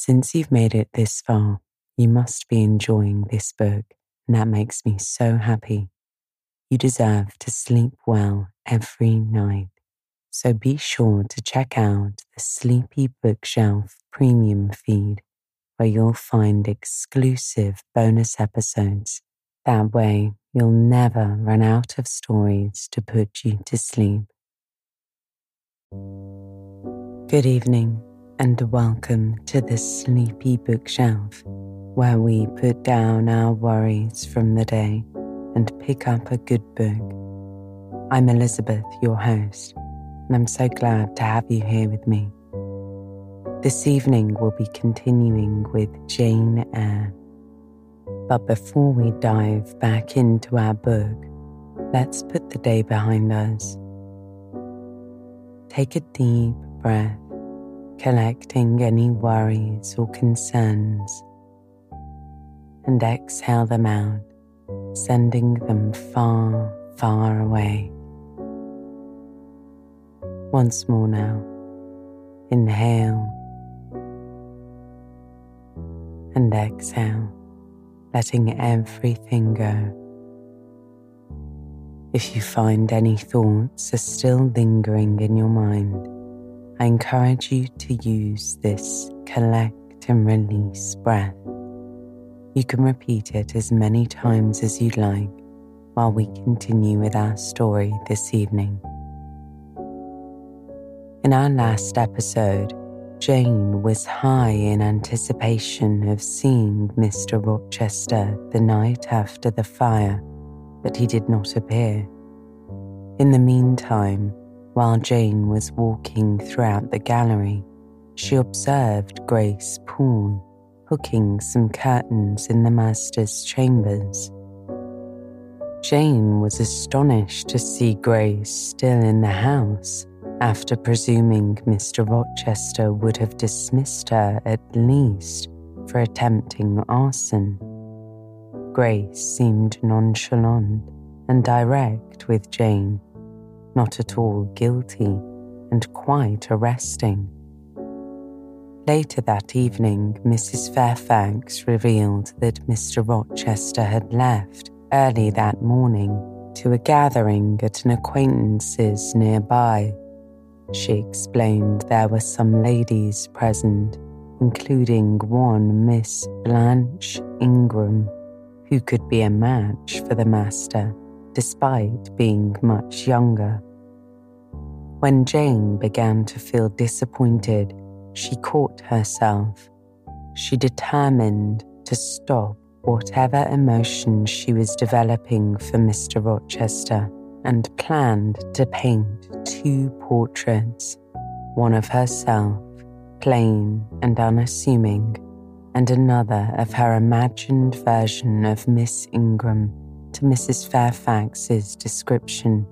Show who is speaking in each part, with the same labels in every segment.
Speaker 1: Since you've made it this far, you must be enjoying this book, and that makes me so happy. You deserve to sleep well every night, so be sure to check out the Sleepy Bookshelf premium feed, where you'll find exclusive bonus episodes. That way, you'll never run out of stories to put you to sleep. Good evening and welcome to the Sleepy Bookshelf, where we put down our worries from the day and pick up a good book. I'm Elizabeth, your host, and I'm so glad to have you here with me. This evening we'll be continuing with Jane Eyre. But before we dive back into our book, let's put the day behind us. Take a deep breath collecting any worries or concerns, and exhale them out, sending them far, far away. Once more now, inhale and exhale, letting everything go. If you find any thoughts are still lingering in your mind, I encourage you to use this collect and release breath. You can repeat it as many times as you'd like while we continue with our story this evening. In our last episode, Jane was high in anticipation of seeing Mr. Rochester the night after the fire, but he did not appear. In the meantime, while Jane was walking throughout the gallery, she observed Grace Poole hooking some curtains in the master's chambers. Jane was astonished to see Grace still in the house after presuming Mr. Rochester would have dismissed her at least for attempting arson. Grace seemed nonchalant and direct with Jane not at all guilty and quite arresting. Later that evening, Mrs. Fairfax revealed that Mr. Rochester had left early that morning to a gathering at an acquaintance's nearby. She explained there were some ladies present, including one Miss Blanche Ingram, who could be a match for the master, despite being much younger. When Jane began to feel disappointed, she caught herself. She determined to stop whatever emotions she was developing for Mr. Rochester and planned to paint two portraits one of herself, plain and unassuming, and another of her imagined version of Miss Ingram to Mrs. Fairfax's description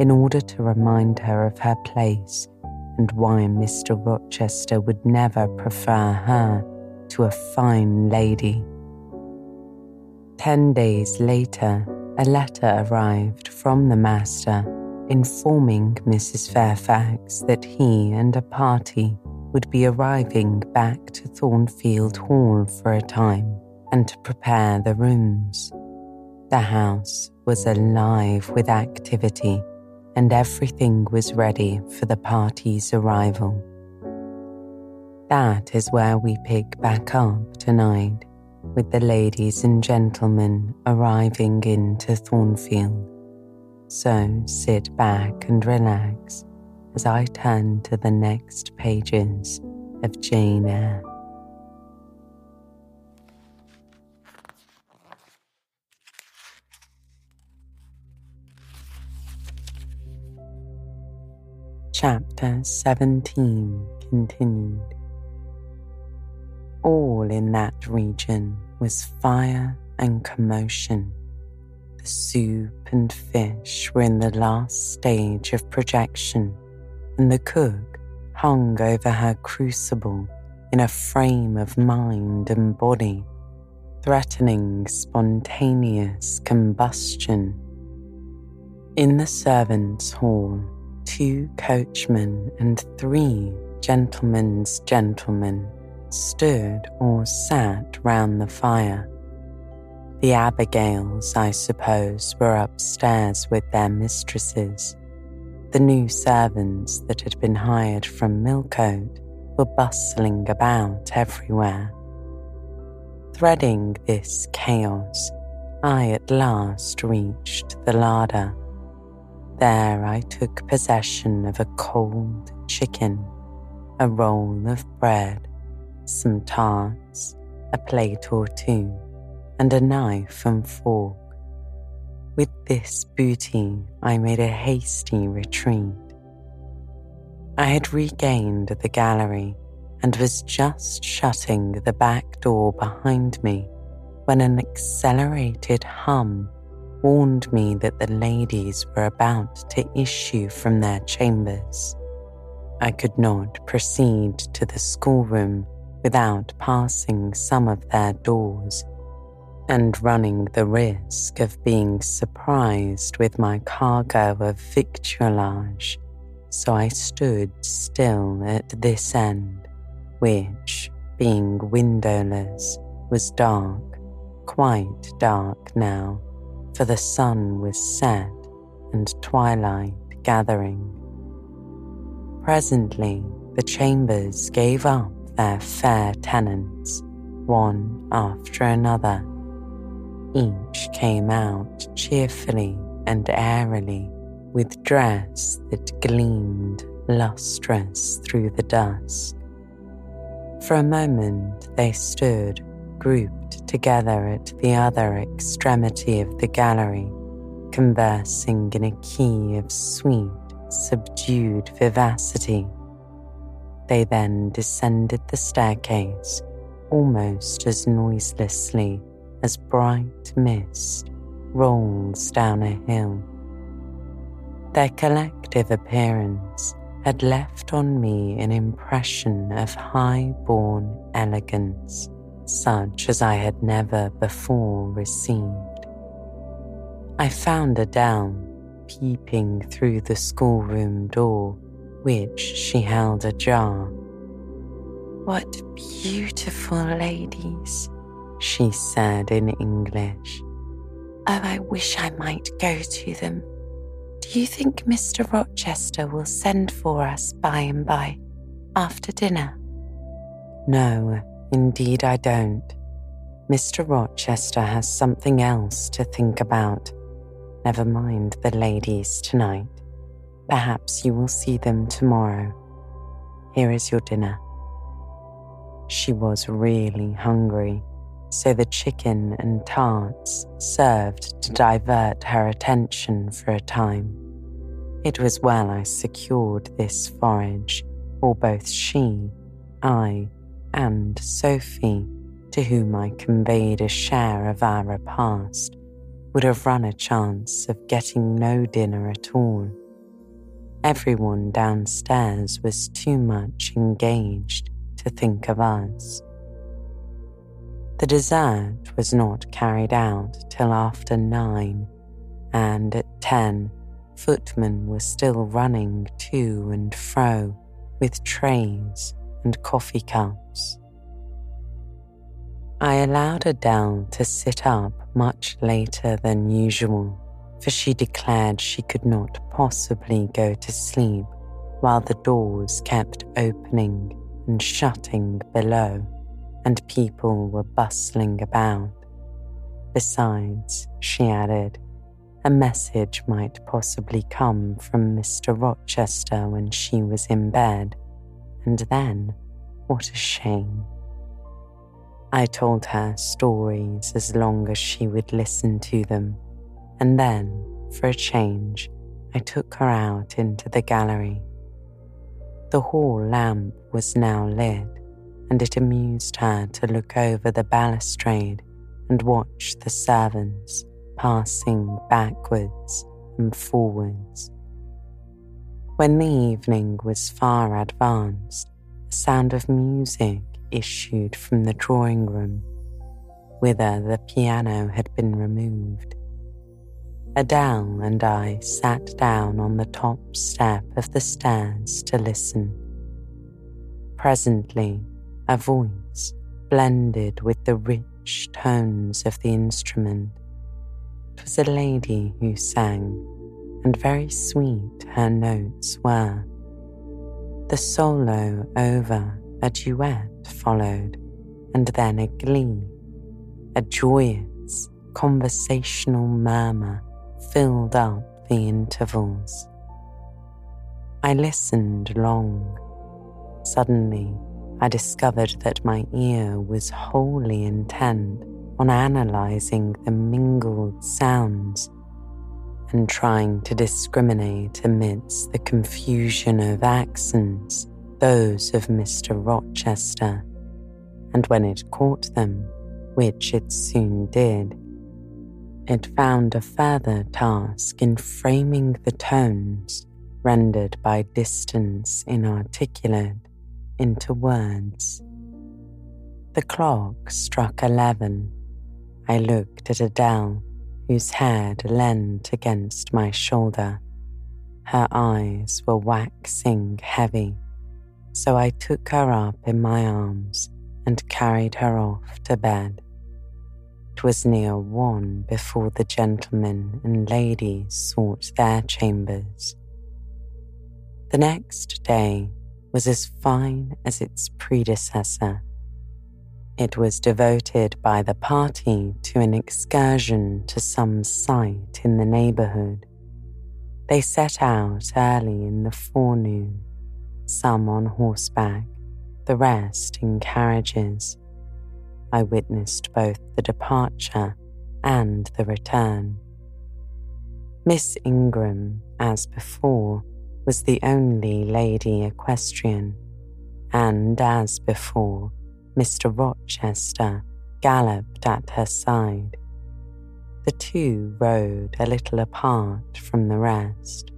Speaker 1: in order to remind her of her place and why Mr. Rochester would never prefer her to a fine lady. Ten days later, a letter arrived from the master informing Mrs. Fairfax that he and a party would be arriving back to Thornfield Hall for a time and to prepare the rooms. The house was alive with activity and everything was ready for the party's arrival. That is where we pick back up tonight, with the ladies and gentlemen arriving into Thornfield. So sit back and relax as I turn to the next pages of Jane Eyre. Chapter 17 continued. All in that region was fire and commotion. The soup and fish were in the last stage of projection, and the cook hung over her crucible in a frame of mind and body, threatening spontaneous combustion. In the servants' hall, two coachmen and three gentlemen's gentlemen stood or sat round the fire. The Abigails, I suppose, were upstairs with their mistresses. The new servants that had been hired from Millcote were bustling about everywhere. Threading this chaos, I at last reached the larder. There I took possession of a cold chicken, a roll of bread, some tarts, a plate or two, and a knife and fork. With this booty, I made a hasty retreat. I had regained the gallery and was just shutting the back door behind me when an accelerated hum warned me that the ladies were about to issue from their chambers. I could not proceed to the schoolroom without passing some of their doors and running the risk of being surprised with my cargo of victualage, so I stood still at this end, which, being windowless, was dark, quite dark now, for the sun was set and twilight gathering. Presently, the chambers gave up their fair tenants, one after another each came out cheerfully and airily with dress that gleamed lustrous through the dusk. For a moment they stood grouped together at the other extremity of the gallery, conversing in a key of sweet, subdued vivacity. They then descended the staircase almost as noiselessly as bright mist rolls down a hill. Their collective appearance had left on me an impression of high born elegance, such as I had never before received. I found Adele peeping through the schoolroom door, which she held ajar. What beautiful ladies! she said in English. Oh, I wish I might go to them. Do you think Mr. Rochester will send for us by and by, after dinner? No, indeed I don't. Mr. Rochester has something else to think about. Never mind the ladies tonight. Perhaps you will see them tomorrow. Here is your dinner. She was really hungry so the chicken and tarts served to divert her attention for a time. It was well I secured this forage, or both she, I, and Sophie, to whom I conveyed a share of our repast, would have run a chance of getting no dinner at all. Everyone downstairs was too much engaged to think of us. The dessert was not carried out till after nine, and at ten, footmen were still running to and fro with trays and coffee cups. I allowed Adele to sit up much later than usual, for she declared she could not possibly go to sleep while the doors kept opening and shutting below and people were bustling about. Besides, she added, a message might possibly come from Mr. Rochester when she was in bed, and then what a shame. I told her stories as long as she would listen to them, and then, for a change, I took her out into the gallery. The hall lamp was now lit, and it amused her to look over the balustrade and watch the servants passing backwards and forwards. When the evening was far advanced, a sound of music issued from the drawing room, whither the piano had been removed. Adele and I sat down on the top step of the stairs to listen. Presently, a voice blended with the rich tones of the instrument. It was a lady who sang, and very sweet her notes were. The solo over, a duet followed, and then a glee. A joyous, conversational murmur filled up the intervals. I listened long. Suddenly, I discovered that my ear was wholly intent on analyzing the mingled sounds and trying to discriminate amidst the confusion of accents those of Mr. Rochester. And when it caught them, which it soon did, it found a further task in framing the tones rendered by distance inarticulate into words. The clock struck eleven. I looked at Adele, whose head leaned against my shoulder. Her eyes were waxing heavy, so I took her up in my arms and carried her off to bed. It was near one before the gentlemen and ladies sought their chambers. The next day was as fine as its predecessor. It was devoted by the party to an excursion to some site in the neighborhood. They set out early in the forenoon, some on horseback, the rest in carriages. I witnessed both the departure and the return. Miss Ingram, as before, was the only lady equestrian, and as before, Mr. Rochester galloped at her side. The two rode a little apart from the rest.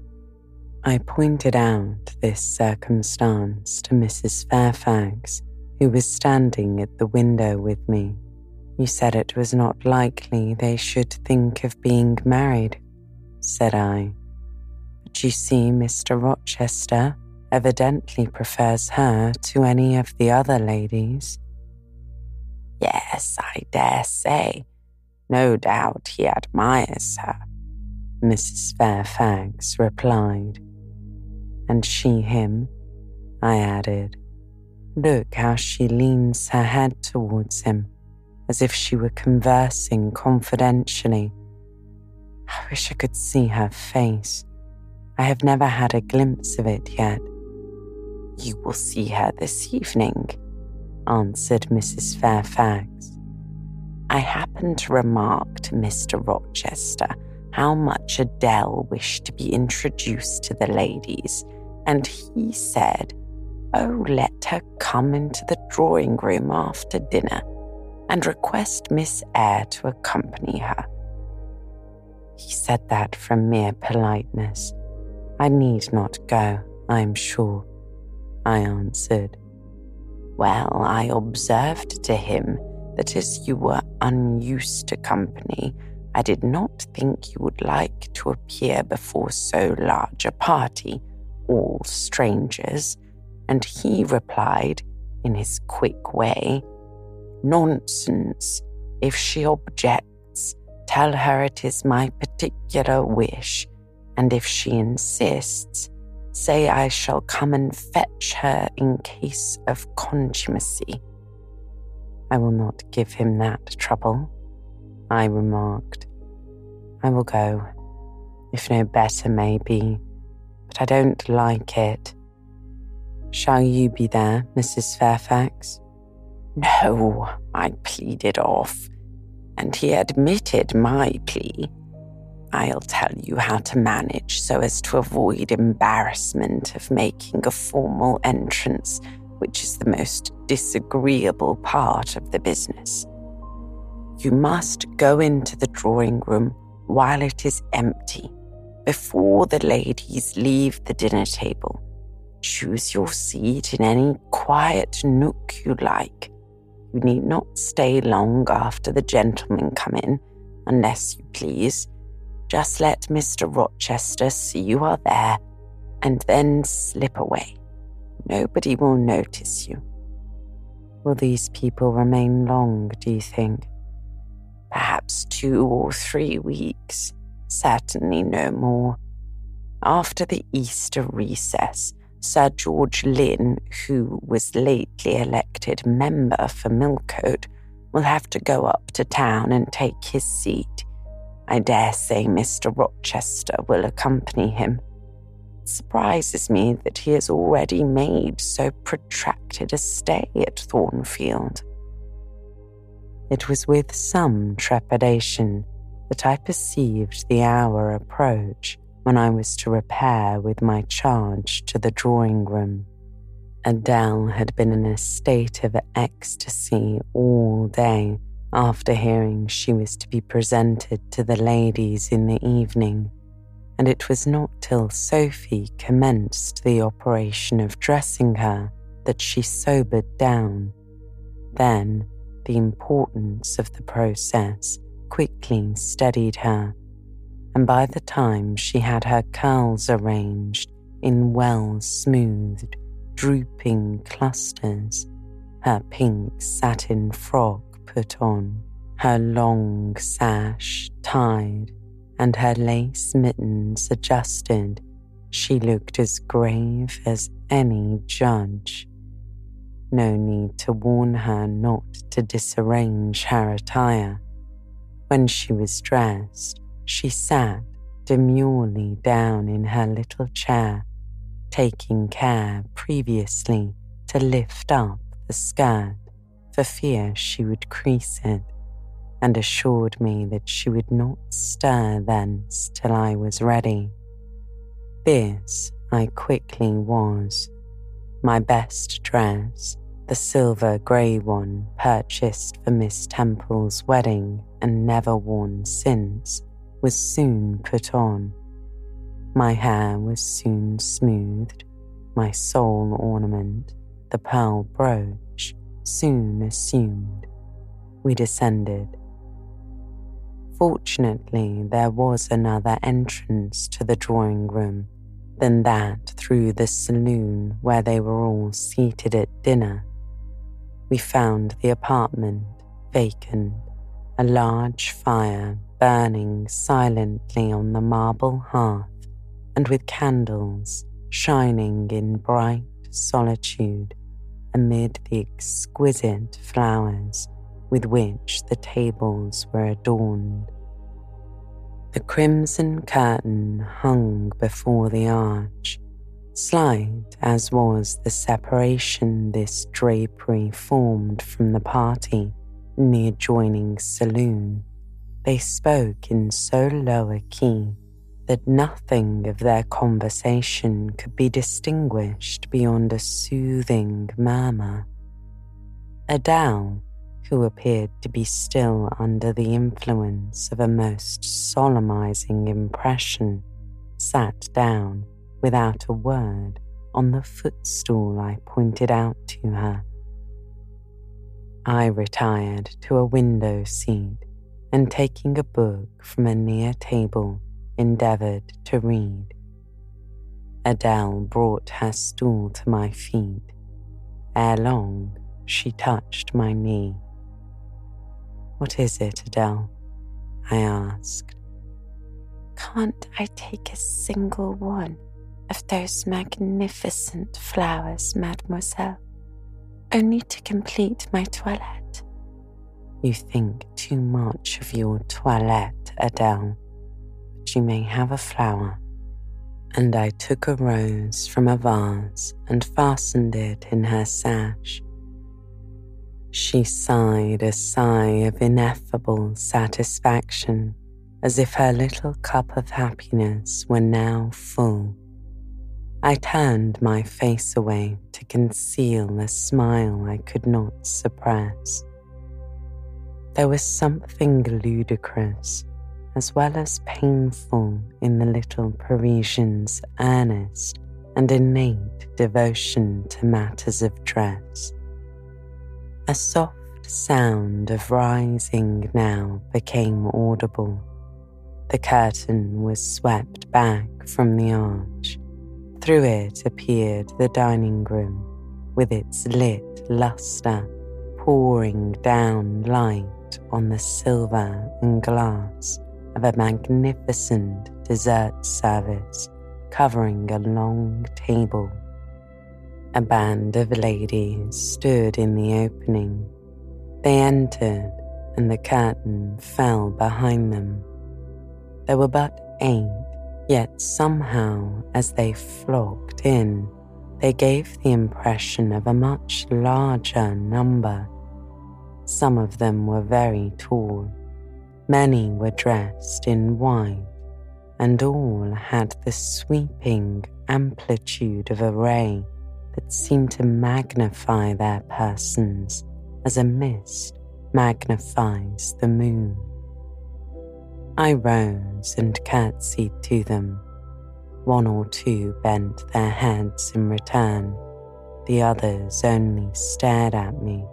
Speaker 1: I pointed out this circumstance to Mrs. Fairfax, who was standing at the window with me. You said it was not likely they should think of being married, said I. But you see, Mr. Rochester evidently prefers her to any of the other ladies.
Speaker 2: Yes, I dare say. No doubt he admires her,
Speaker 1: Mrs. Fairfax replied. And she him, I added. Look how she leans her head towards him, as if she were conversing confidentially. I wish I could see her face. I have never had a glimpse of it yet.
Speaker 2: You will see her this evening, answered Mrs. Fairfax. I happened to remark to Mr. Rochester how much Adele wished to be introduced to the ladies, and he said, Oh, let her come into the drawing room after dinner and request Miss Eyre to accompany her.
Speaker 1: He said that from mere politeness I need not go, I am sure, I answered.
Speaker 2: Well, I observed to him that as you were unused to company, I did not think you would like to appear before so large a party, all strangers, and he replied, in his quick way, Nonsense. If she objects, tell her it is my particular wish and if she insists, say I shall come and fetch her in case of contumacy.
Speaker 1: I will not give him that trouble, I remarked. I will go, if no better may be, but I don't like it. Shall you be there, Mrs. Fairfax?
Speaker 2: No, I pleaded off, and he admitted my plea I'll tell you how to manage so as to avoid embarrassment of making a formal entrance, which is the most disagreeable part of the business. You must go into the drawing room while it is empty, before the ladies leave the dinner table. Choose your seat in any quiet nook you like. You need not stay long after the gentlemen come in, unless you please just let Mr. Rochester see you are there and then slip away. Nobody will notice you. Will these people remain long, do you think? Perhaps two or three weeks, certainly no more. After the Easter recess, Sir George Lynn, who was lately elected member for Millcote, will have to go up to town and take his seat. I dare say Mr. Rochester will accompany him. It surprises me that he has already made so protracted a stay at Thornfield.
Speaker 1: It was with some trepidation that I perceived the hour approach when I was to repair with my charge to the drawing room. Adele had been in a state of ecstasy all day after hearing she was to be presented to the ladies in the evening, and it was not till Sophie commenced the operation of dressing her that she sobered down. Then the importance of the process quickly steadied her and by the time she had her curls arranged in well smoothed, drooping clusters, her pink satin frock put on, her long sash tied, and her lace mittens adjusted, she looked as grave as any judge. No need to warn her not to disarrange her attire. When she was dressed, she sat demurely down in her little chair, taking care previously to lift up the skirt for fear she would crease it, and assured me that she would not stir thence till I was ready. This I quickly was. My best dress, the silver grey one purchased for Miss Temple's wedding and never worn since, was soon put on. My hair was soon smoothed, my sole ornament, the pearl brooch, soon assumed. We descended. Fortunately, there was another entrance to the drawing room than that through the saloon where they were all seated at dinner. We found the apartment vacant, a large fire burning silently on the marble hearth and with candles shining in bright solitude amid the exquisite flowers with which the tables were adorned. The crimson curtain hung before the arch, slight as was the separation this drapery formed from the party in the adjoining saloon. They spoke in so low a key that nothing of their conversation could be distinguished beyond a soothing murmur. Adele, who appeared to be still under the influence of a most solemnizing impression, sat down without a word on the footstool I pointed out to her. I retired to a window seat and taking a book from a near table, endeavored to read. Adele brought her stool to my feet. Ere long, she touched my knee. What is it, Adele? I asked.
Speaker 2: Can't I take a single one of those magnificent flowers, mademoiselle? Only to complete my toilette.
Speaker 1: You think too much of your toilette, Adele, you may have a flower. And I took a rose from a vase and fastened it in her sash. She sighed a sigh of ineffable satisfaction, as if her little cup of happiness were now full. I turned my face away to conceal a smile I could not suppress. There was something ludicrous as well as painful in the little Parisian's earnest and innate devotion to matters of dress. A soft sound of rising now became audible. The curtain was swept back from the arch. Through it appeared the dining room with its lit lustre pouring down light on the silver and glass of a magnificent dessert service covering a long table. A band of ladies stood in the opening. They entered, and the curtain fell behind them. There were but eight, yet somehow, as they flocked in, they gave the impression of a much larger number. Some of them were very tall, many were dressed in white, and all had the sweeping amplitude of array that seemed to magnify their persons as a mist magnifies the moon. I rose and curtsied to them one or two bent their heads in return, the others only stared at me.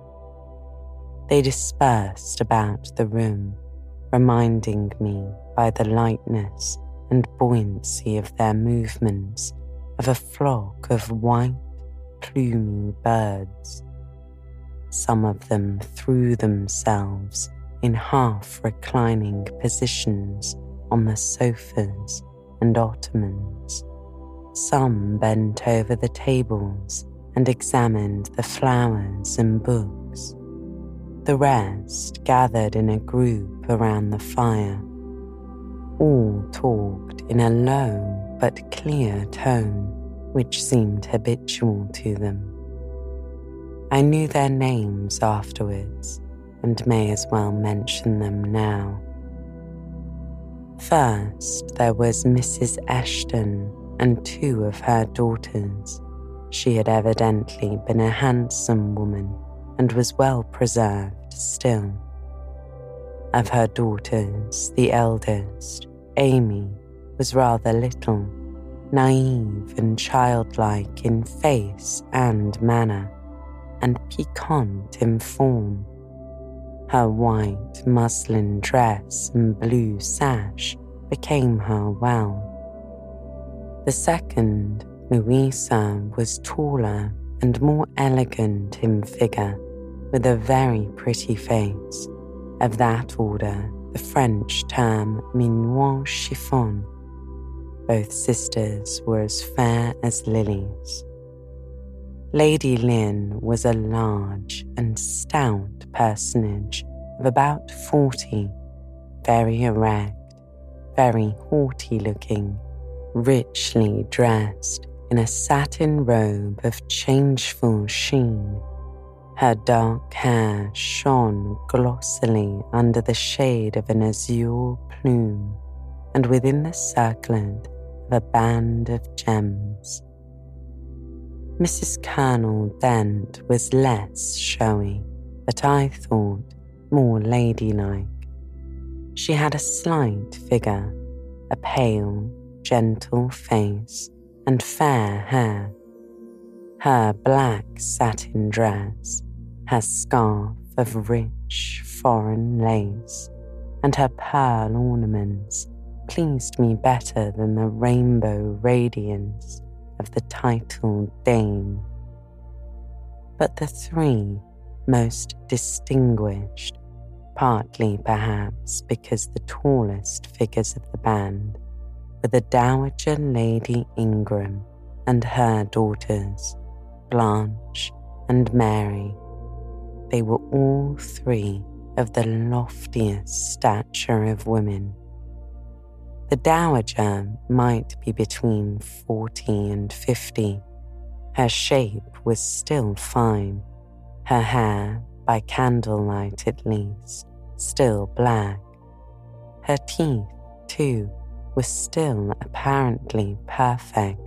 Speaker 1: They dispersed about the room, reminding me by the lightness and buoyancy of their movements of a flock of white, plumy birds. Some of them threw themselves in half reclining positions on the sofas and ottomans. Some bent over the tables and examined the flowers and books. The rest gathered in a group around the fire. All talked in a low but clear tone, which seemed habitual to them. I knew their names afterwards and may as well mention them now. First, there was Mrs. Eshton and two of her daughters. She had evidently been a handsome woman and was well preserved still. Of her daughters, the eldest, Amy, was rather little, naive and childlike in face and manner, and piquant in form her white muslin dress and blue sash became her well. The second, Louisa, was taller and more elegant in figure, with a very pretty face. Of that order, the French term mignon chiffon. Both sisters were as fair as lilies. Lady Lynn was a large and stout personage of about forty, very erect, very haughty looking, richly dressed in a satin robe of changeful sheen. Her dark hair shone glossily under the shade of an azure plume, and within the circlet of a band of gems. Mrs. Colonel Dent was less showy, but I thought more ladylike. She had a slight figure, a pale, gentle face, and fair hair. Her black satin dress, her scarf of rich foreign lace, and her pearl ornaments pleased me better than the rainbow radiance of the titled dame. But the three most distinguished, partly perhaps because the tallest figures of the band were the Dowager Lady Ingram and her daughters, Blanche and Mary. They were all three of the loftiest stature of women the dowager might be between 40 and 50. Her shape was still fine, her hair, by candlelight at least, still black. Her teeth, too, were still apparently perfect.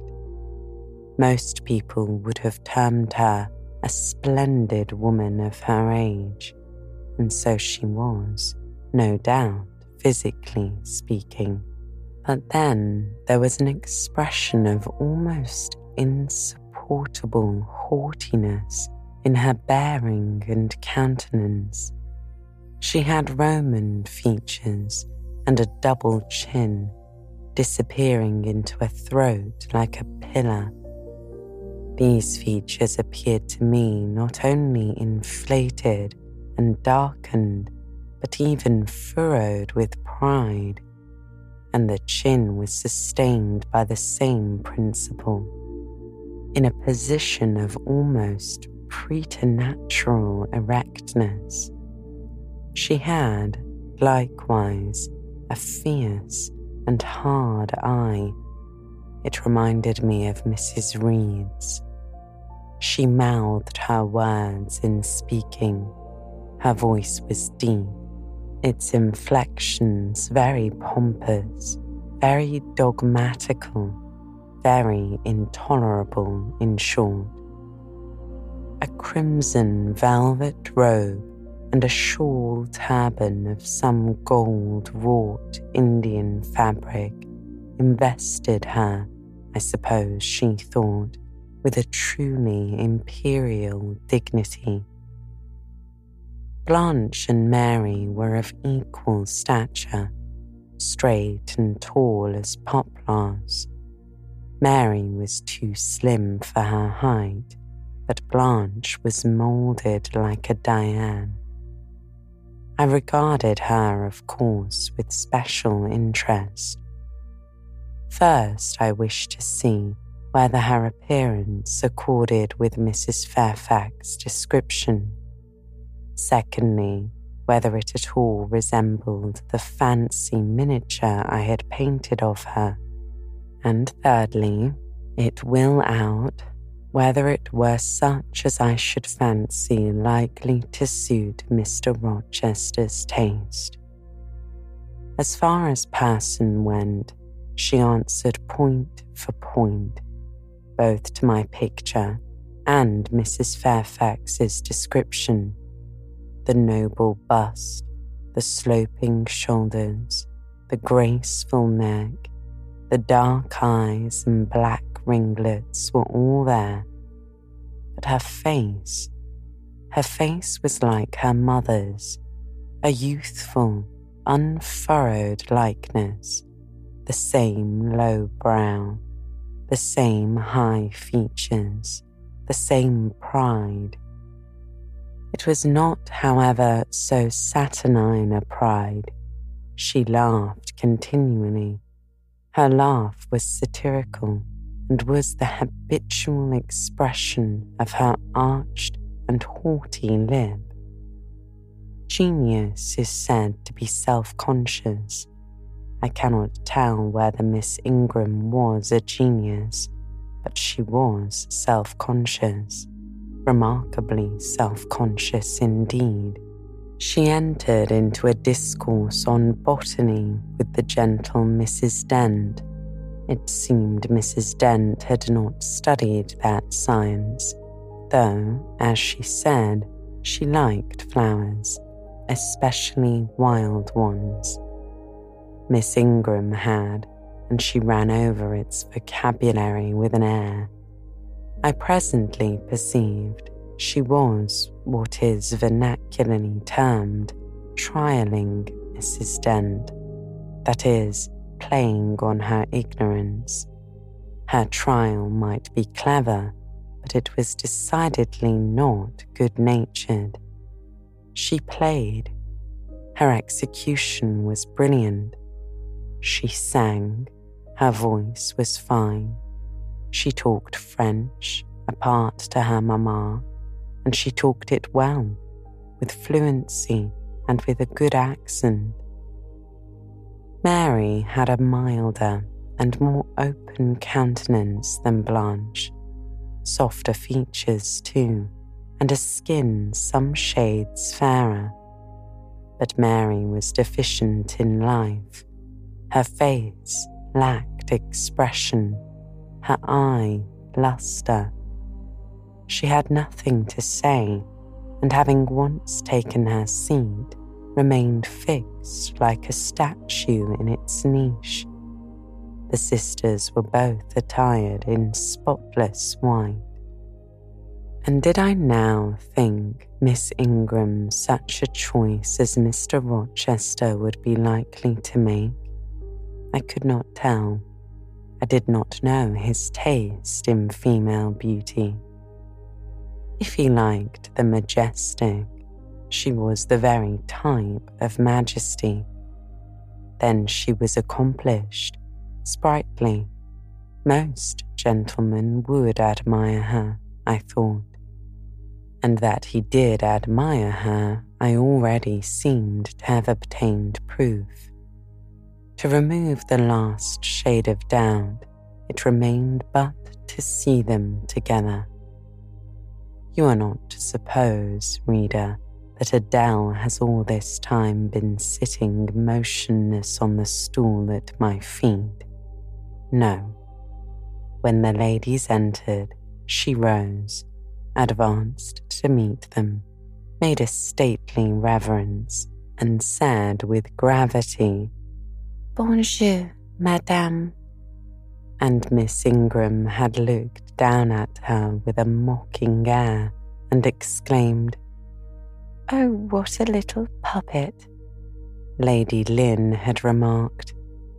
Speaker 1: Most people would have termed her a splendid woman of her age, and so she was, no doubt, physically speaking. But then there was an expression of almost insupportable haughtiness in her bearing and countenance. She had Roman features and a double chin, disappearing into a throat like a pillar. These features appeared to me not only inflated and darkened, but even furrowed with pride, and the chin was sustained by the same principle. In a position of almost preternatural erectness, she had, likewise, a fierce and hard eye. It reminded me of Mrs. Reed's. She mouthed her words in speaking. Her voice was deep, its inflections very pompous, very dogmatical, very intolerable, in short. A crimson velvet robe and a shawl turban of some gold wrought Indian fabric invested her, I suppose she thought, with a truly imperial dignity. Blanche and Mary were of equal stature, straight and tall as poplars. Mary was too slim for her height, but Blanche was moulded like a Dian. I regarded her, of course, with special interest. First, I wished to see whether her appearance accorded with Mrs. Fairfax's description. Secondly, whether it at all resembled the fancy miniature I had painted of her. And thirdly, it will out whether it were such as I should fancy likely to suit Mr. Rochester's taste. As far as person went, she answered point for point, both to my picture and Mrs. Fairfax's description. The noble bust, the sloping shoulders, the graceful neck, the dark eyes and black ringlets were all there. But her face, her face was like her mother's, a youthful, unfurrowed likeness, the same low brow, the same high features, the same pride. It was not, however, so saturnine a pride. She laughed continually. Her laugh was satirical and was the habitual expression of her arched and haughty lip. Genius is said to be self conscious. I cannot tell whether Miss Ingram was a genius, but she was self conscious, remarkably self conscious indeed. She entered into a discourse on botany with the gentle Mrs. Dent it seemed Mrs. Dent had not studied that science, though, as she said, she liked flowers, especially wild ones. Miss Ingram had, and she ran over its vocabulary with an air. I presently perceived she was what is vernacularly termed trialing Mrs. Dent, that is, playing on her ignorance. Her trial might be clever, but it was decidedly not good natured. She played. Her execution was brilliant. She sang. Her voice was fine. She talked French, apart to her mamma, and she talked it well, with fluency and with a good accent. Mary had a milder and more open countenance than Blanche, softer features too, and a skin some shades fairer. But Mary was deficient in life. Her face lacked expression, her eye lustre. She had nothing to say, and having once taken her seat, remained fixed like a statue in its niche. The sisters were both attired in spotless white. And did I now think Miss Ingram such a choice as Mr. Rochester would be likely to make? I could not tell. I did not know his taste in female beauty. If he liked the majestic, she was the very type of majesty. Then she was accomplished, sprightly. Most gentlemen would admire her, I thought. And that he did admire her, I already seemed to have obtained proof. To remove the last shade of doubt, it remained but to see them together. You are not to suppose, reader, that Adele has all this time been sitting motionless on the stool at my feet. No. When the ladies entered, she rose, advanced to meet them, made a stately reverence, and said with gravity Bonjour, madame. And Miss Ingram had looked down at her with a mocking air and exclaimed, Oh, what a little puppet. Lady Lynn had remarked,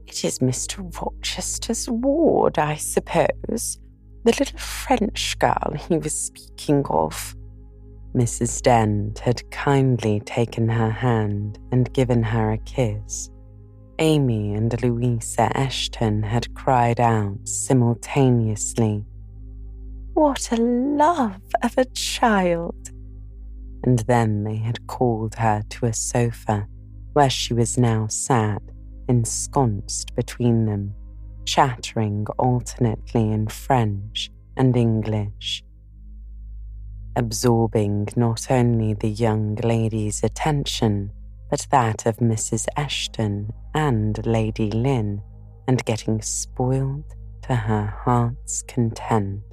Speaker 1: It is Mr. Rochester's ward, I suppose, the little French girl he was speaking of. Mrs. Dent had kindly taken her hand and given her a kiss. Amy and Louisa Eshton had cried out simultaneously, What a love of a child! And then they had called her to a sofa where she was now sat, ensconced between them, chattering alternately in French and English. Absorbing not only the young lady's attention, but that of Mrs. Eshton and Lady Lynn, and getting spoiled to her heart's content.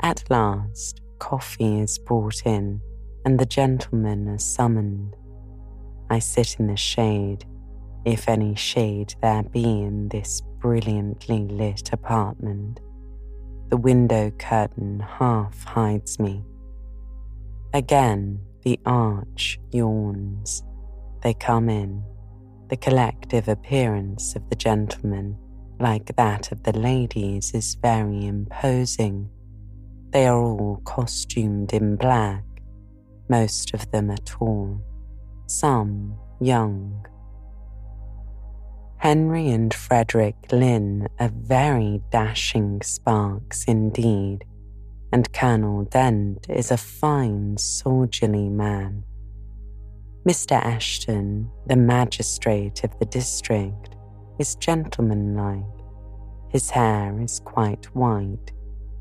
Speaker 1: At last, coffee is brought in, and the gentlemen are summoned. I sit in the shade, if any shade there be in this brilliantly lit apartment. The window curtain half hides me. Again, the arch yawns. They come in. The collective appearance of the gentlemen, like that of the ladies, is very imposing. They are all costumed in black. Most of them are tall, some young. Henry and Frederick Lynn are very dashing sparks indeed and Colonel Dent is a fine, soldierly man. Mr. Eshton, the magistrate of the district, is gentlemanlike. His hair is quite white,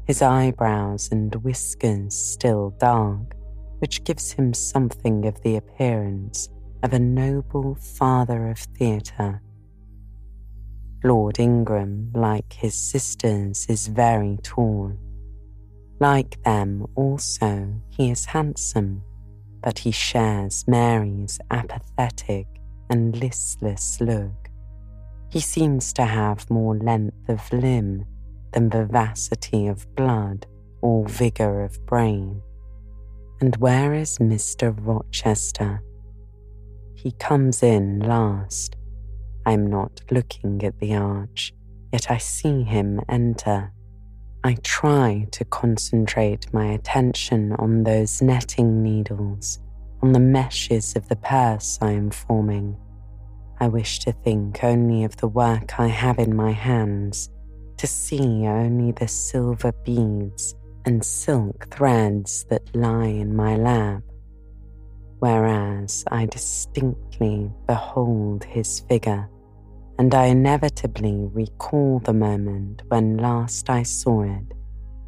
Speaker 1: his eyebrows and whiskers still dark, which gives him something of the appearance of a noble father of theatre. Lord Ingram, like his sisters, is very tall like them also, he is handsome, but he shares Mary's apathetic and listless look. He seems to have more length of limb than vivacity of blood or vigour of brain. And where is Mr. Rochester? He comes in last. I am not looking at the arch, yet I see him enter I try to concentrate my attention on those netting needles, on the meshes of the purse I am forming. I wish to think only of the work I have in my hands, to see only the silver beads and silk threads that lie in my lap. Whereas I distinctly behold his figure and I inevitably recall the moment when last I saw it,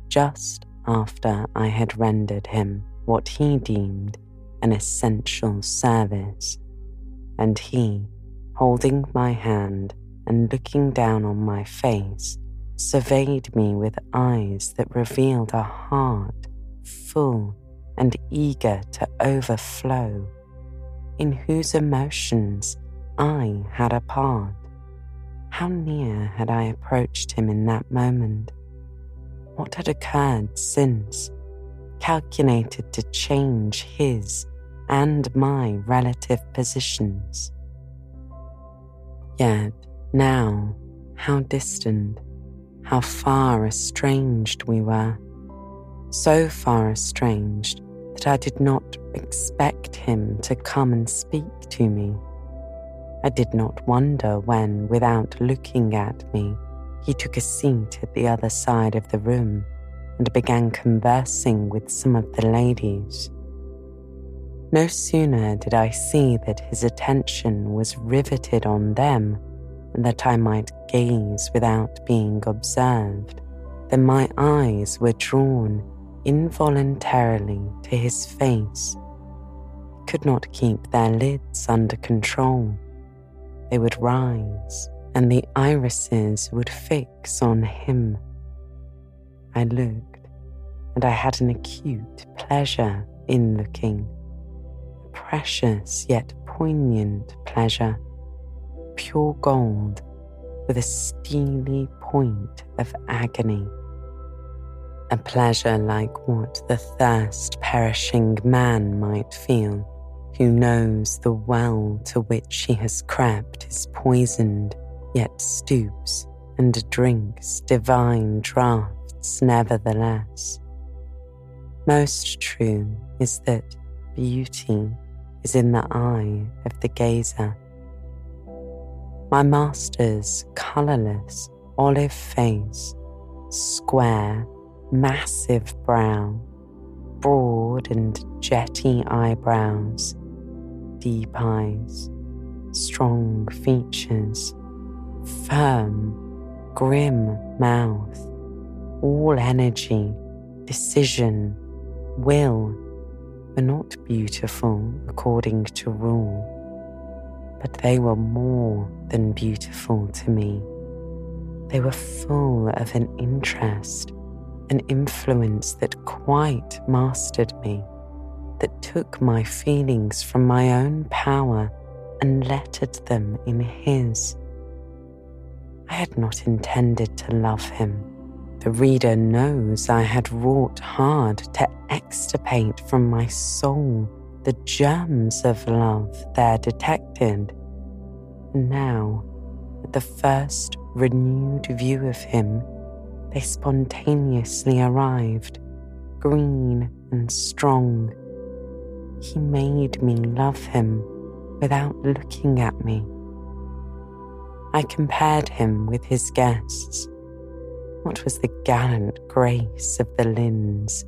Speaker 1: just after I had rendered him what he deemed an essential service, and he, holding my hand and looking down on my face, surveyed me with eyes that revealed a heart full and eager to overflow, in whose emotions I had a part. How near had I approached him in that moment? What had occurred since, calculated to change his and my relative positions? Yet now, how distant, how far estranged we were. So far estranged that I did not expect him to come and speak to me. I did not wonder when, without looking at me, he took a seat at the other side of the room and began conversing with some of the ladies. No sooner did I see that his attention was riveted on them and that I might gaze without being observed than my eyes were drawn involuntarily to his face. He could not keep their lids under control. They would rise, and the irises would fix on him. I looked, and I had an acute pleasure in looking, a precious yet poignant pleasure, pure gold with a steely point of agony. A pleasure like what the thirst perishing man might feel who knows the well to which he has crept is poisoned, yet stoops and drinks divine draughts nevertheless. Most true is that beauty is in the eye of the gazer. My master's colourless olive face, square, massive brow, broad and jetty eyebrows, deep eyes, strong features, firm, grim mouth, all energy, decision, will were not beautiful according to rule, but they were more than beautiful to me. They were full of an interest, an influence that quite mastered me that took my feelings from my own power and lettered them in his. I had not intended to love him. The reader knows I had wrought hard to extirpate from my soul the germs of love there detected. Now, at the first renewed view of him, they spontaneously arrived, green and strong, he made me love him without looking at me. I compared him with his guests. What was the gallant grace of the Lynns,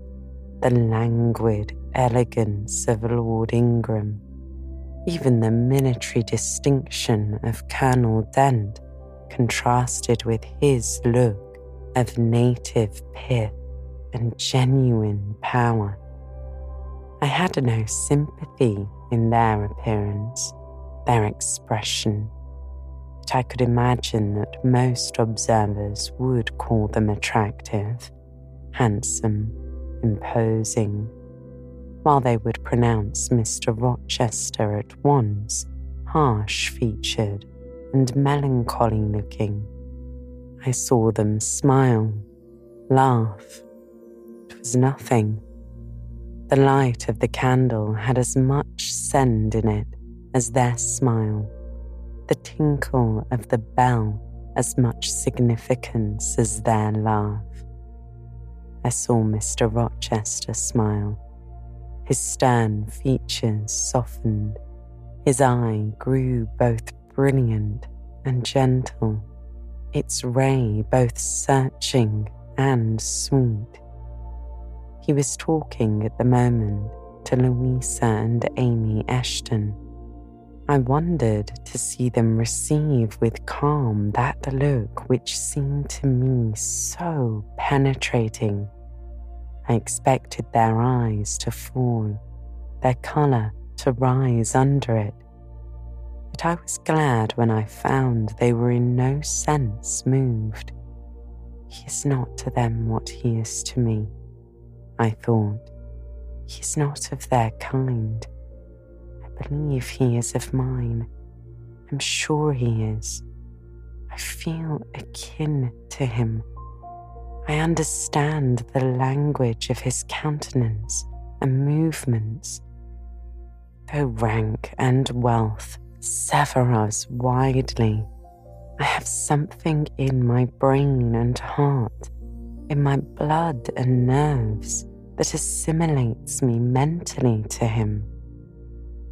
Speaker 1: the languid elegance of Lord Ingram, even the military distinction of Colonel Dent contrasted with his look of native pith and genuine power. I had no sympathy in their appearance, their expression, but I could imagine that most observers would call them attractive, handsome, imposing, while they would pronounce Mr. Rochester at once harsh featured and melancholy looking. I saw them smile, laugh. It was nothing the light of the candle had as much send in it as their smile, the tinkle of the bell as much significance as their laugh. I saw Mr. Rochester smile. His stern features softened. His eye grew both brilliant and gentle, its ray both searching and sweet. He was talking at the moment to Louisa and Amy Eshton. I wondered to see them receive with calm that look which seemed to me so penetrating. I expected their eyes to fall, their colour to rise under it. But I was glad when I found they were in no sense moved. He is not to them what he is to me. I thought. He's not of their kind. I believe he is of mine. I'm sure he is. I feel akin to him. I understand the language of his countenance and movements. Though rank and wealth sever us widely, I have something in my brain and heart, in my blood and nerves that assimilates me mentally to him.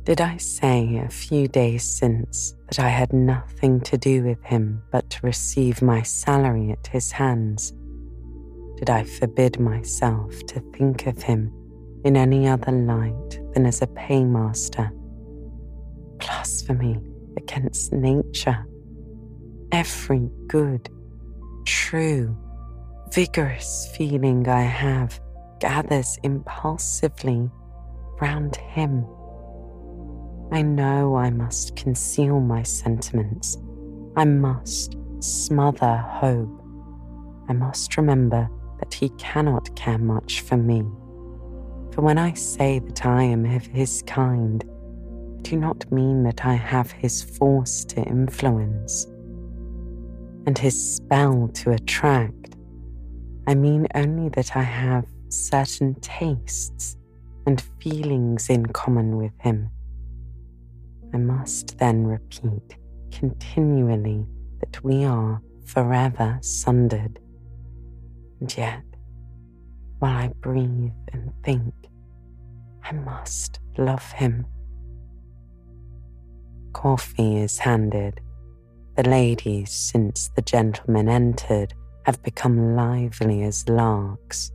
Speaker 1: Did I say a few days since that I had nothing to do with him but to receive my salary at his hands? Did I forbid myself to think of him in any other light than as a paymaster? Blasphemy against nature. Every good, true, vigorous feeling I have gathers impulsively round him. I know I must conceal my sentiments. I must smother hope. I must remember that he cannot care much for me. For when I say that I am of his kind, I do not mean that I have his force to influence and his spell to attract. I mean only that I have certain tastes and feelings in common with him. I must then repeat continually that we are forever sundered. And yet, while I breathe and think, I must love him. Coffee is handed. The ladies, since the gentlemen entered, have become lively as larks.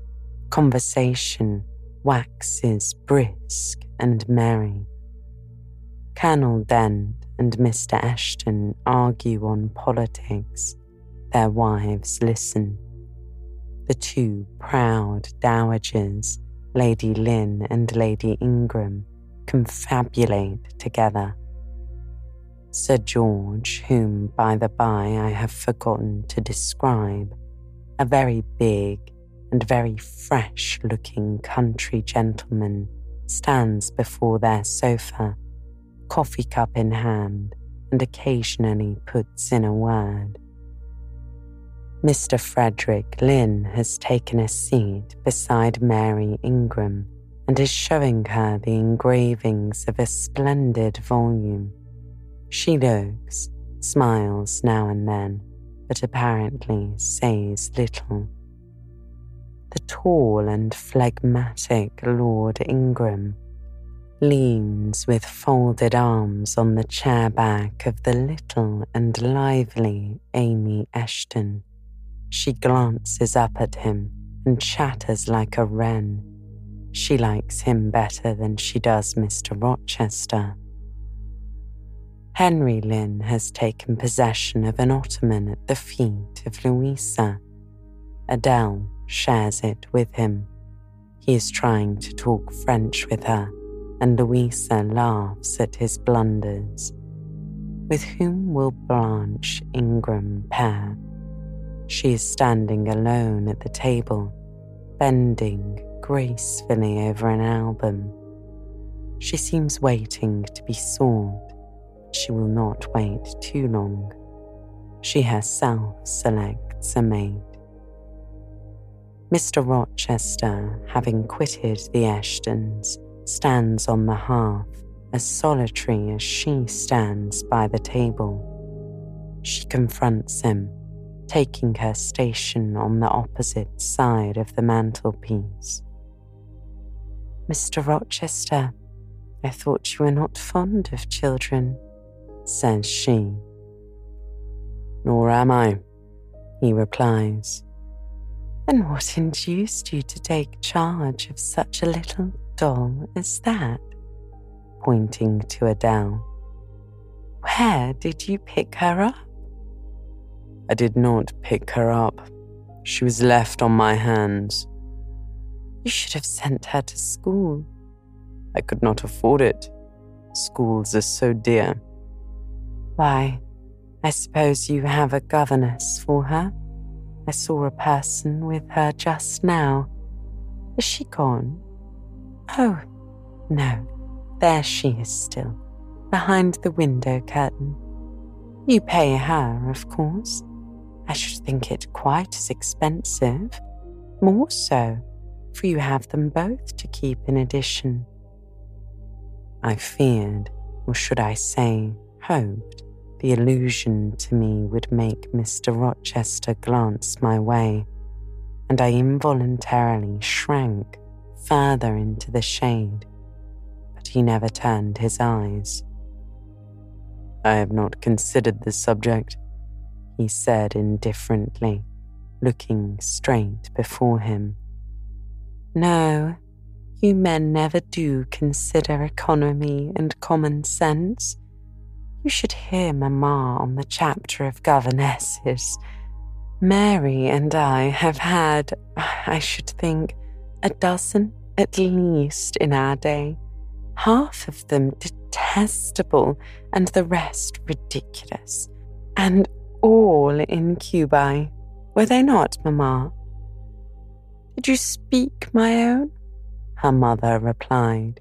Speaker 1: Conversation waxes brisk and merry. Colonel Dent and Mr. Eshton argue on politics. Their wives listen. The two proud dowagers, Lady Lynn and Lady Ingram, confabulate together. Sir George, whom by the by I have forgotten to describe, a very big and very fresh looking country gentleman, stands before their sofa, coffee cup in hand, and occasionally puts in a word. Mr. Frederick Lynn has taken a seat beside Mary Ingram and is showing her the engravings of a splendid volume. She looks, smiles now and then, but apparently says little. The tall and phlegmatic Lord Ingram leans with folded arms on the chair back of the little and lively Amy Eshton she glances up at him and chatters like a wren. She likes him better than she does Mr. Rochester. Henry Lynn has taken possession of an ottoman at the feet of Louisa. Adele shares it with him. He is trying to talk French with her, and Louisa laughs at his blunders. With whom will Blanche Ingram pair? She is standing alone at the table, bending gracefully over an album. She seems waiting to be sought. She will not wait too long. She herself selects a maid. Mr. Rochester, having quitted the Eshtons, stands on the hearth as solitary as she stands by the table. She confronts him taking her station on the opposite side of the mantelpiece. Mr. Rochester, I thought you were not fond of children, says she.
Speaker 3: Nor am I, he replies.
Speaker 1: Then what induced you to take charge of such a little doll as that? Pointing to Adele. Where did you pick her up?
Speaker 3: I did not pick her up. She was left on my hands.
Speaker 1: You should have sent her to school.
Speaker 3: I could not afford it. Schools are so dear.
Speaker 1: Why, I suppose you have a governess for her. I saw a person with her just now. Is she gone? Oh, no, there she is still, behind the window curtain. You pay her, of course. I should think it quite as expensive. More so, for you have them both to keep in addition.
Speaker 3: I feared, or should I say, hoped,
Speaker 1: The allusion to me would make Mr. Rochester glance my way, and I involuntarily shrank further into the shade, but he never turned his eyes.
Speaker 3: I have not considered this subject, he said indifferently, looking straight before him.
Speaker 1: No, you men never do consider economy and common sense. You should hear Mamma on the chapter of governesses. Mary and I have had, I should think, a dozen at least in our day, half of them detestable and the rest ridiculous, and all incubi. Were they not, Mamma? Did you speak, my own? Her mother replied.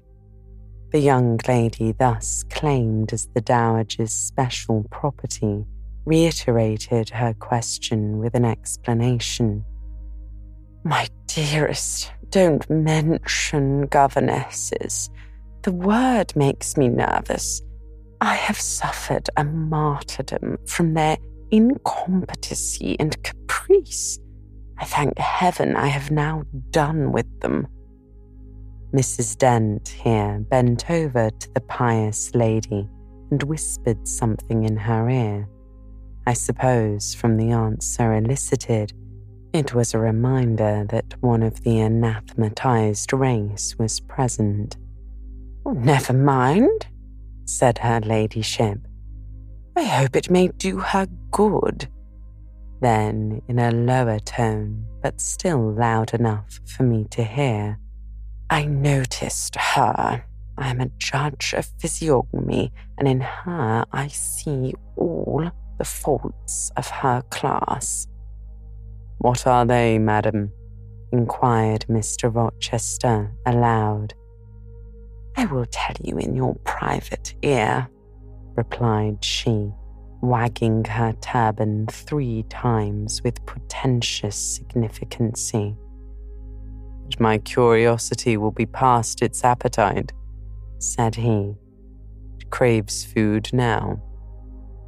Speaker 1: The young lady, thus claimed as the Dowager's special property, reiterated her question with an explanation. My dearest, don't mention governesses. The word makes me nervous. I have suffered a martyrdom from their incompetency and caprice. I thank heaven I have now done with them. Mrs. Dent here bent over to the pious lady and whispered something in her ear. I suppose from the answer elicited, it was a reminder that one of the anathematized race was present.
Speaker 2: Oh, never mind, said her ladyship. I hope it may do her good.
Speaker 1: Then, in a lower tone, but still loud enough for me to hear, I noticed her. I am a judge of physiognomy, and in her I see all the faults of her class.
Speaker 3: What are they, madam?
Speaker 1: inquired Mr. Rochester aloud.
Speaker 2: I will tell you in your private ear, replied she, wagging her turban three times with portentous significancy.
Speaker 3: My curiosity will be past its appetite, said he. It craves food now.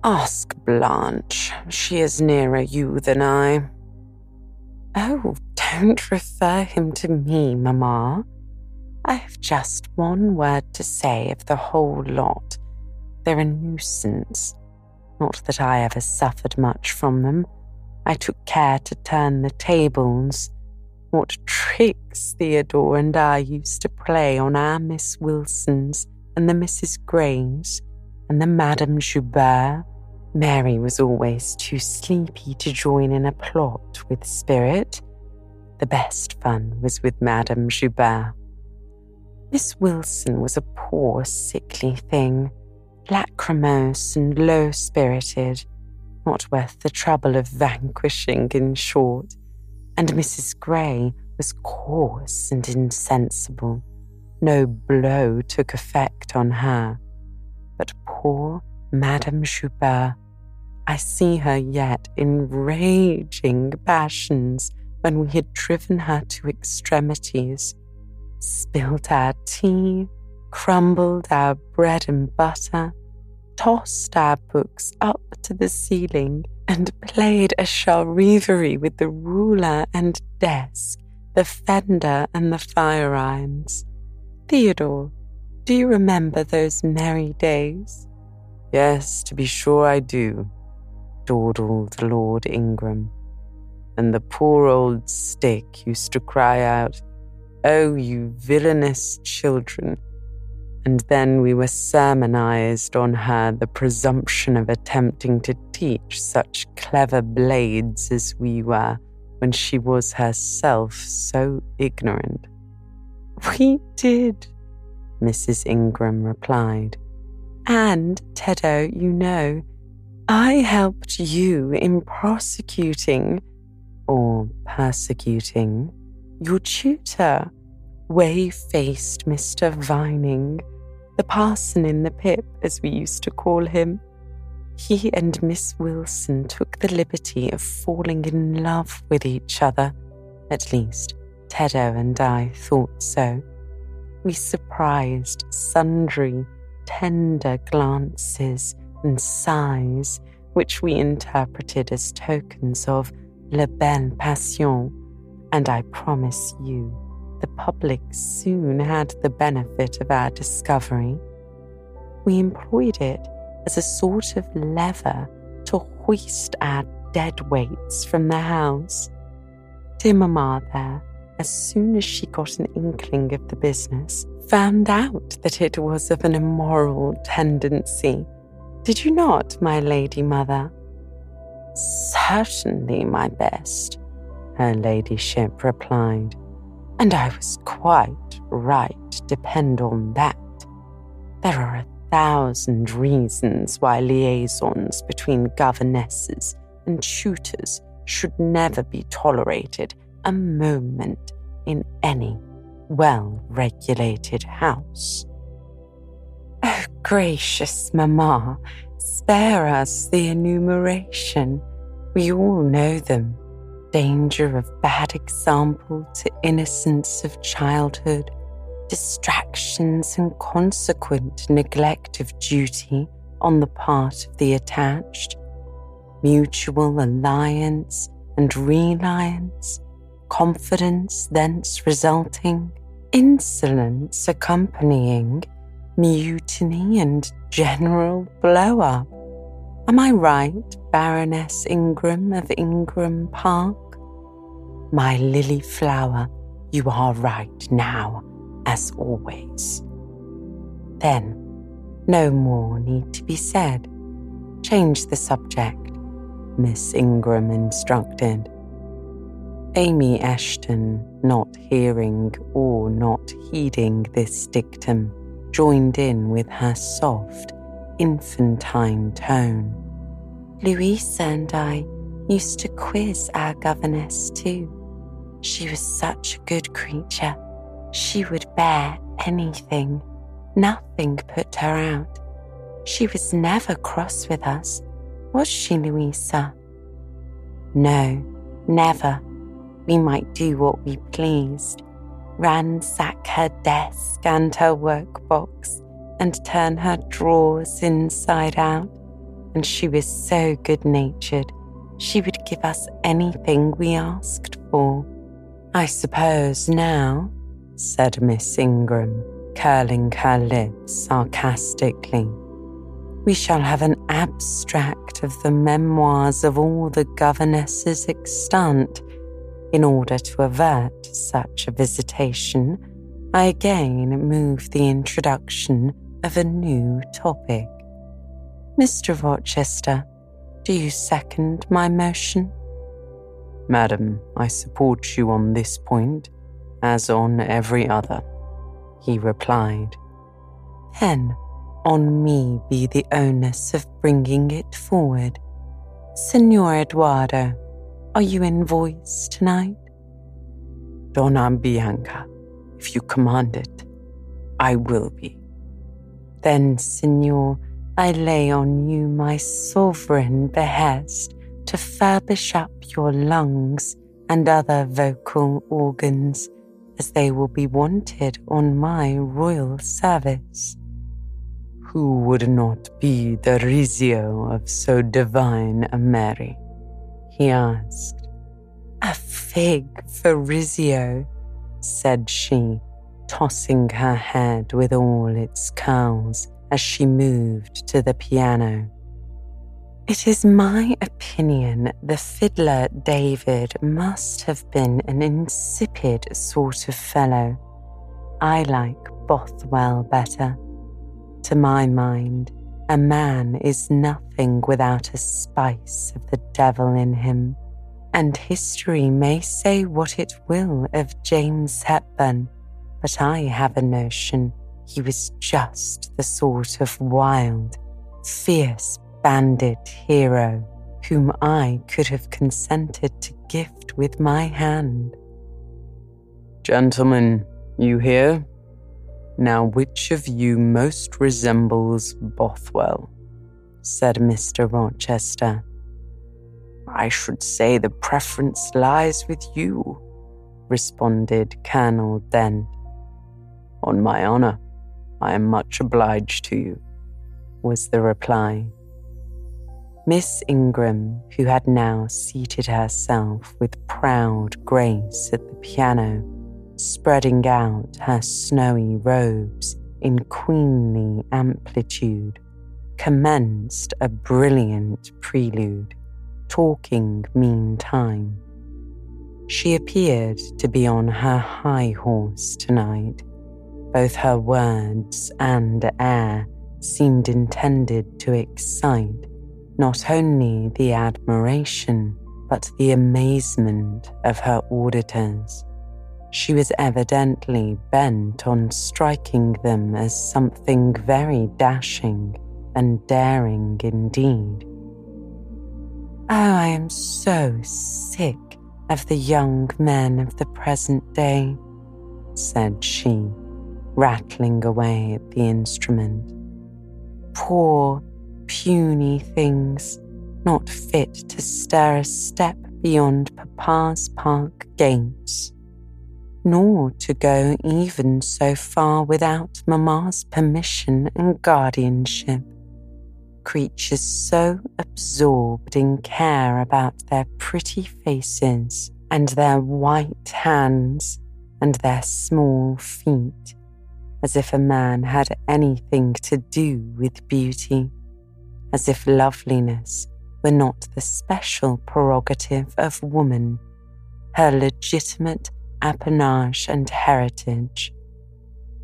Speaker 2: Ask Blanche. She is nearer you than I.
Speaker 1: Oh, don't refer him to me, Mamma. I have just one word to say of the whole lot. They're a nuisance. Not that I ever suffered much from them. I took care to turn the tables. What tricks Theodore and I used to play on our Miss Wilsons and the Mrs. Greys and the Madame Joubert. Mary was always too sleepy to join in a plot with spirit. The best fun was with Madame Joubert. Miss Wilson was a poor, sickly thing, lachrymose and low spirited, not worth the trouble of vanquishing, in short. And Mrs. Grey was coarse and insensible. No blow took effect on her. But poor Madame Joubert I see her yet in raging passions when we had driven her to extremities, spilt our tea, crumbled our bread and butter, tossed our books up to the ceiling, and played a charivari with the ruler and desk, the fender and the fire irons. Theodore, do you remember those merry days?
Speaker 3: Yes, to be sure I do, dawdled Lord Ingram. And the poor old stick used to cry out, Oh, you villainous children! And then we were sermonized on her the presumption of attempting to teach such clever blades as we were when she was herself so ignorant.
Speaker 1: We did, Mrs. Ingram replied. And, Tedo, you know, I helped you in prosecuting or persecuting your tutor, whey faced Mr. Vining, the parson in the pip, as we used to call him. He and Miss Wilson took the liberty of falling in love with each other. At least, Tedo and I thought so. We surprised sundry tender glances and sighs, which we interpreted as tokens of la belle passion, and I promise you the public soon had the benefit of our discovery. We employed it as a sort of lever to hoist our dead weights from the house. Dear Mamma there, as soon as she got an inkling of the business, found out that it was of an immoral tendency. Did you not, my lady mother?
Speaker 2: Certainly, my best, her ladyship replied. And I was quite right, depend on that. There are a thousand reasons why liaisons between governesses and tutors should never be tolerated a moment in any well regulated house.
Speaker 1: Oh, gracious mamma, spare us the enumeration. We all know them danger of bad example to innocence of childhood, distractions and consequent neglect of duty on the part of the attached, mutual alliance and reliance, confidence thence resulting, insolence accompanying, mutiny and general blow up. Am I right, Baroness Ingram of Ingram Park? My lily flower, you are right now, as always. Then, no more need to be said. Change the subject, Miss Ingram instructed. Amy Eshton, not hearing or not heeding this dictum, joined in with her soft, infantine tone. Louisa and I used to quiz our governess too. She was such a good creature. She would bear anything. Nothing put her out. She was never cross with us, was she, Louisa? No, never. We might do what we pleased ransack her desk and her workbox and turn her drawers inside out. And she was so good natured, she would give us anything we asked for. I suppose now, said Miss Ingram, curling her lips sarcastically, we shall have an abstract of the memoirs of all the governesses extant in order to avert such a visitation, I again move the introduction of a new topic. Mr. Rochester, do you second my motion?
Speaker 3: Madam, I support you on this point, as on every other, he replied.
Speaker 1: Then, on me be the onus of bringing it forward. Signor Eduardo, are you in voice tonight?
Speaker 3: Donna Bianca, if you command it, I will be.
Speaker 1: Then, Signor, I lay on you my sovereign behest to furbish up your lungs and other vocal organs, as they will be wanted on my royal service.
Speaker 3: Who would not be the Rizzio of so divine a Mary? he asked.
Speaker 1: A fig for Rizzio, said she, tossing her head with all its curls as she moved to the piano. It is my opinion the fiddler David must have been an insipid sort of fellow. I like Bothwell better. To my mind, a man is nothing without a spice of the devil in him, and history may say what it will of James Hepburn, but I have a notion he was just the sort of wild, fierce bandit hero whom I could have consented to gift with my hand.
Speaker 3: Gentlemen, you hear? Now, which of you most resembles Bothwell? said Mr. Rochester. I should say the preference lies with you, responded Colonel Dent. On my honor, I am much obliged to you, was the reply.
Speaker 1: Miss Ingram, who had now seated herself with proud grace at the piano, spreading out her snowy robes in queenly amplitude, commenced a brilliant prelude, talking meantime. She appeared to be on her high horse tonight. Both her words and air seemed intended to excite not only the admiration, but the amazement of her auditors. She was evidently bent on striking them as something very dashing and daring indeed. Oh, I am so sick of the young men of the present day, said she, rattling away at the instrument. Poor, puny things, not fit to stir a step beyond Papa's park gates nor to go even so far without Mamma's permission and guardianship. Creatures so absorbed in care about their pretty faces and their white hands and their small feet, as if a man had anything to do with beauty, as if loveliness were not the special prerogative of woman, her legitimate appanage and heritage.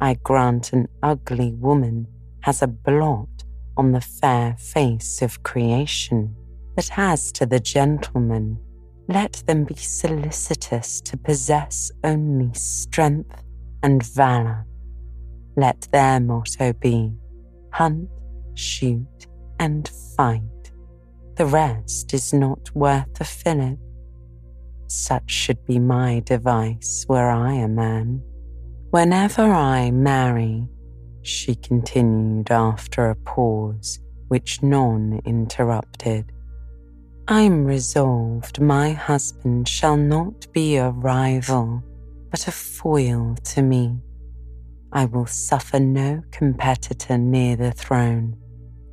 Speaker 1: I grant an ugly woman has a blot on the fair face of creation, but as to the gentlemen, let them be solicitous to possess only strength and valour. Let their motto be hunt, shoot, and fight. The rest is not worth a fillip. Such should be my device were I a man. Whenever I marry, she continued after a pause which none interrupted, I'm resolved my husband shall not be a rival, but a foil to me. I will suffer no competitor near the throne.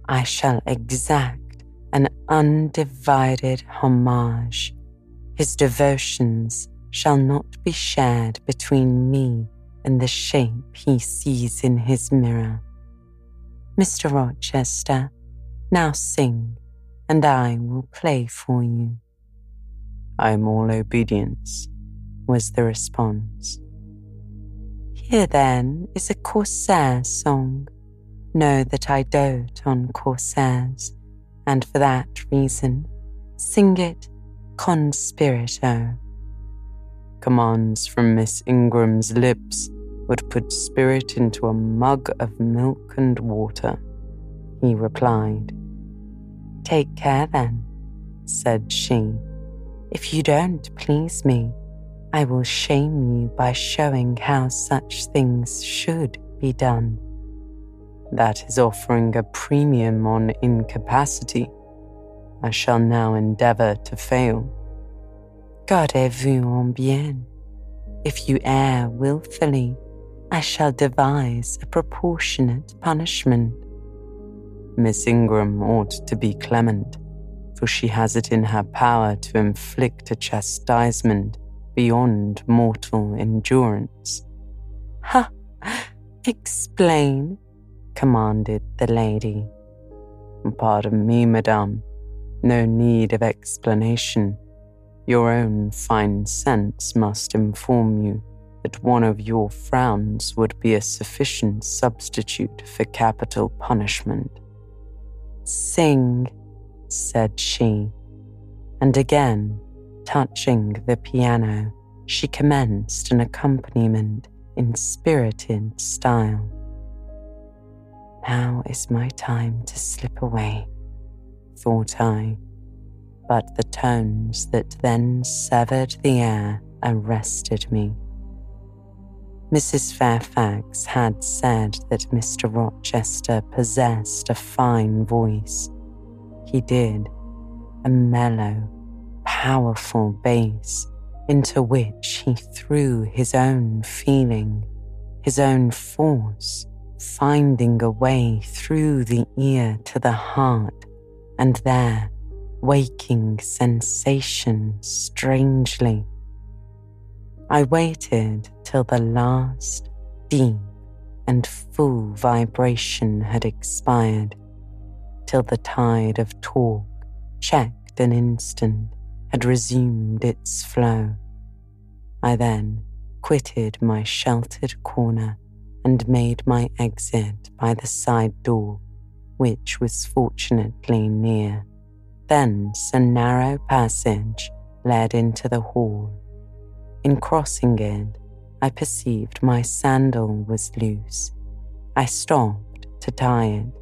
Speaker 1: I shall exact an undivided homage his devotions shall not be shared between me and the shape he sees in his mirror. Mr. Rochester, now sing, and I will play for you.
Speaker 3: I am all obedience, was the response.
Speaker 1: Here then is a Corsair song. Know that I dote on Corsairs, and for that reason, sing it con spirito.
Speaker 3: Commands from Miss Ingram's lips would put spirit into a mug of milk and water, he replied.
Speaker 1: Take care then, said she. If you don't please me, I will shame you by showing how such things should be done.
Speaker 3: That is offering a premium on incapacity I shall now endeavour to fail.
Speaker 1: Gardez-vous en bien. If you err wilfully, I shall devise a proportionate punishment.
Speaker 3: Miss Ingram ought to be clement, for she has it in her power to inflict a chastisement beyond mortal endurance.
Speaker 1: Ha! Explain, commanded the lady.
Speaker 3: Pardon me, madame. No need of explanation. Your own fine sense must inform you that one of your frowns would be a sufficient substitute for capital punishment.
Speaker 1: Sing, said she, and again, touching the piano, she commenced an accompaniment in spirited style. Now is my time to slip away thought I, but the tones that then severed the air arrested me. Mrs. Fairfax had said that Mr. Rochester possessed a fine voice. He did, a mellow, powerful bass into which he threw his own feeling, his own force, finding a way through the ear to the heart and there waking sensation strangely. I waited till the last deep and full vibration had expired, till the tide of talk, checked an instant, had resumed its flow. I then quitted my sheltered corner and made my exit by the side door, which was fortunately near. Thence a narrow passage led into the hall. In crossing it, I perceived my sandal was loose. I stopped to tie it,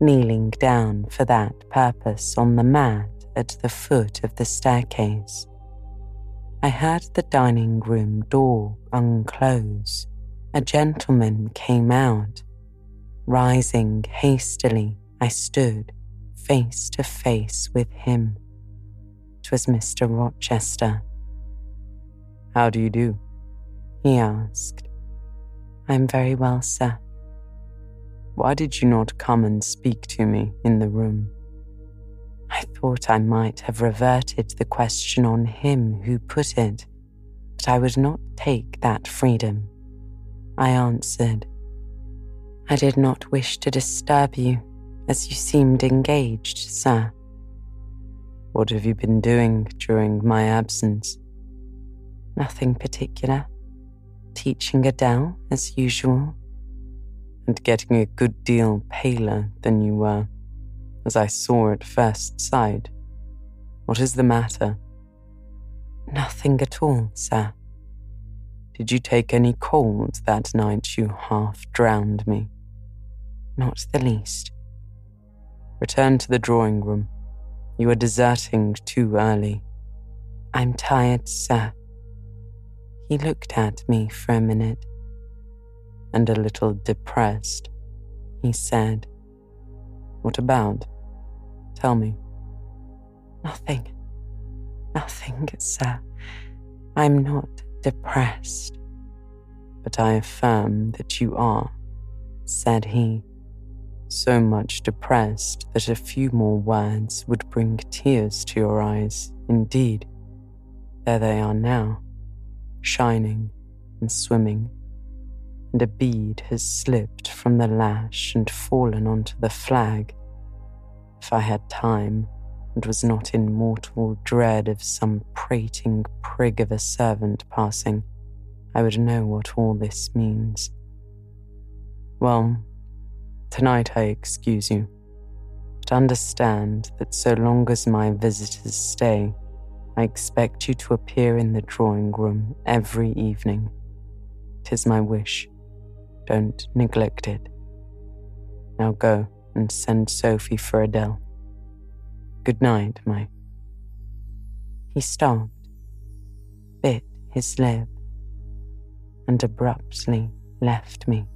Speaker 1: kneeling down for that purpose on the mat at the foot of the staircase. I heard the dining room door unclose. A gentleman came out. Rising hastily, I stood face to face with him. It was Mr. Rochester.
Speaker 3: How do you do?
Speaker 1: He asked. I'm very well, sir.
Speaker 3: Why did you not come and speak to me in the room?
Speaker 1: I thought I might have reverted the question on him who put it, but I would not take that freedom. I answered, I did not wish to disturb you, as you seemed engaged, sir.
Speaker 3: What have you been doing during my absence?
Speaker 1: Nothing particular. Teaching Adele, as usual.
Speaker 3: And getting a good deal paler than you were as I saw at first sight. What is the matter?
Speaker 1: Nothing at all, sir.
Speaker 3: Did you take any cold that night you half drowned me?
Speaker 1: Not the least.
Speaker 3: Return to the drawing room. You are deserting too early.
Speaker 1: I'm tired, sir. He looked at me for a minute.
Speaker 3: And a little depressed, he said, What about? Tell me.
Speaker 1: Nothing. Nothing, sir. Uh, I'm not depressed.
Speaker 3: But I affirm that you are, said he, so much depressed that a few more words would bring tears to your eyes. Indeed, there they are now, shining and swimming, and a bead has slipped from the lash and fallen onto the flag if I had time and was not in mortal dread of some prating prig of a servant passing, I would know what all this means. Well, tonight I excuse you, but understand that so long as my visitors stay, I expect you to appear in the drawing room every evening. Tis my wish. Don't neglect it. Now go and send Sophie for Adele. Good night, my.
Speaker 1: He stopped, bit his lip, and abruptly left me.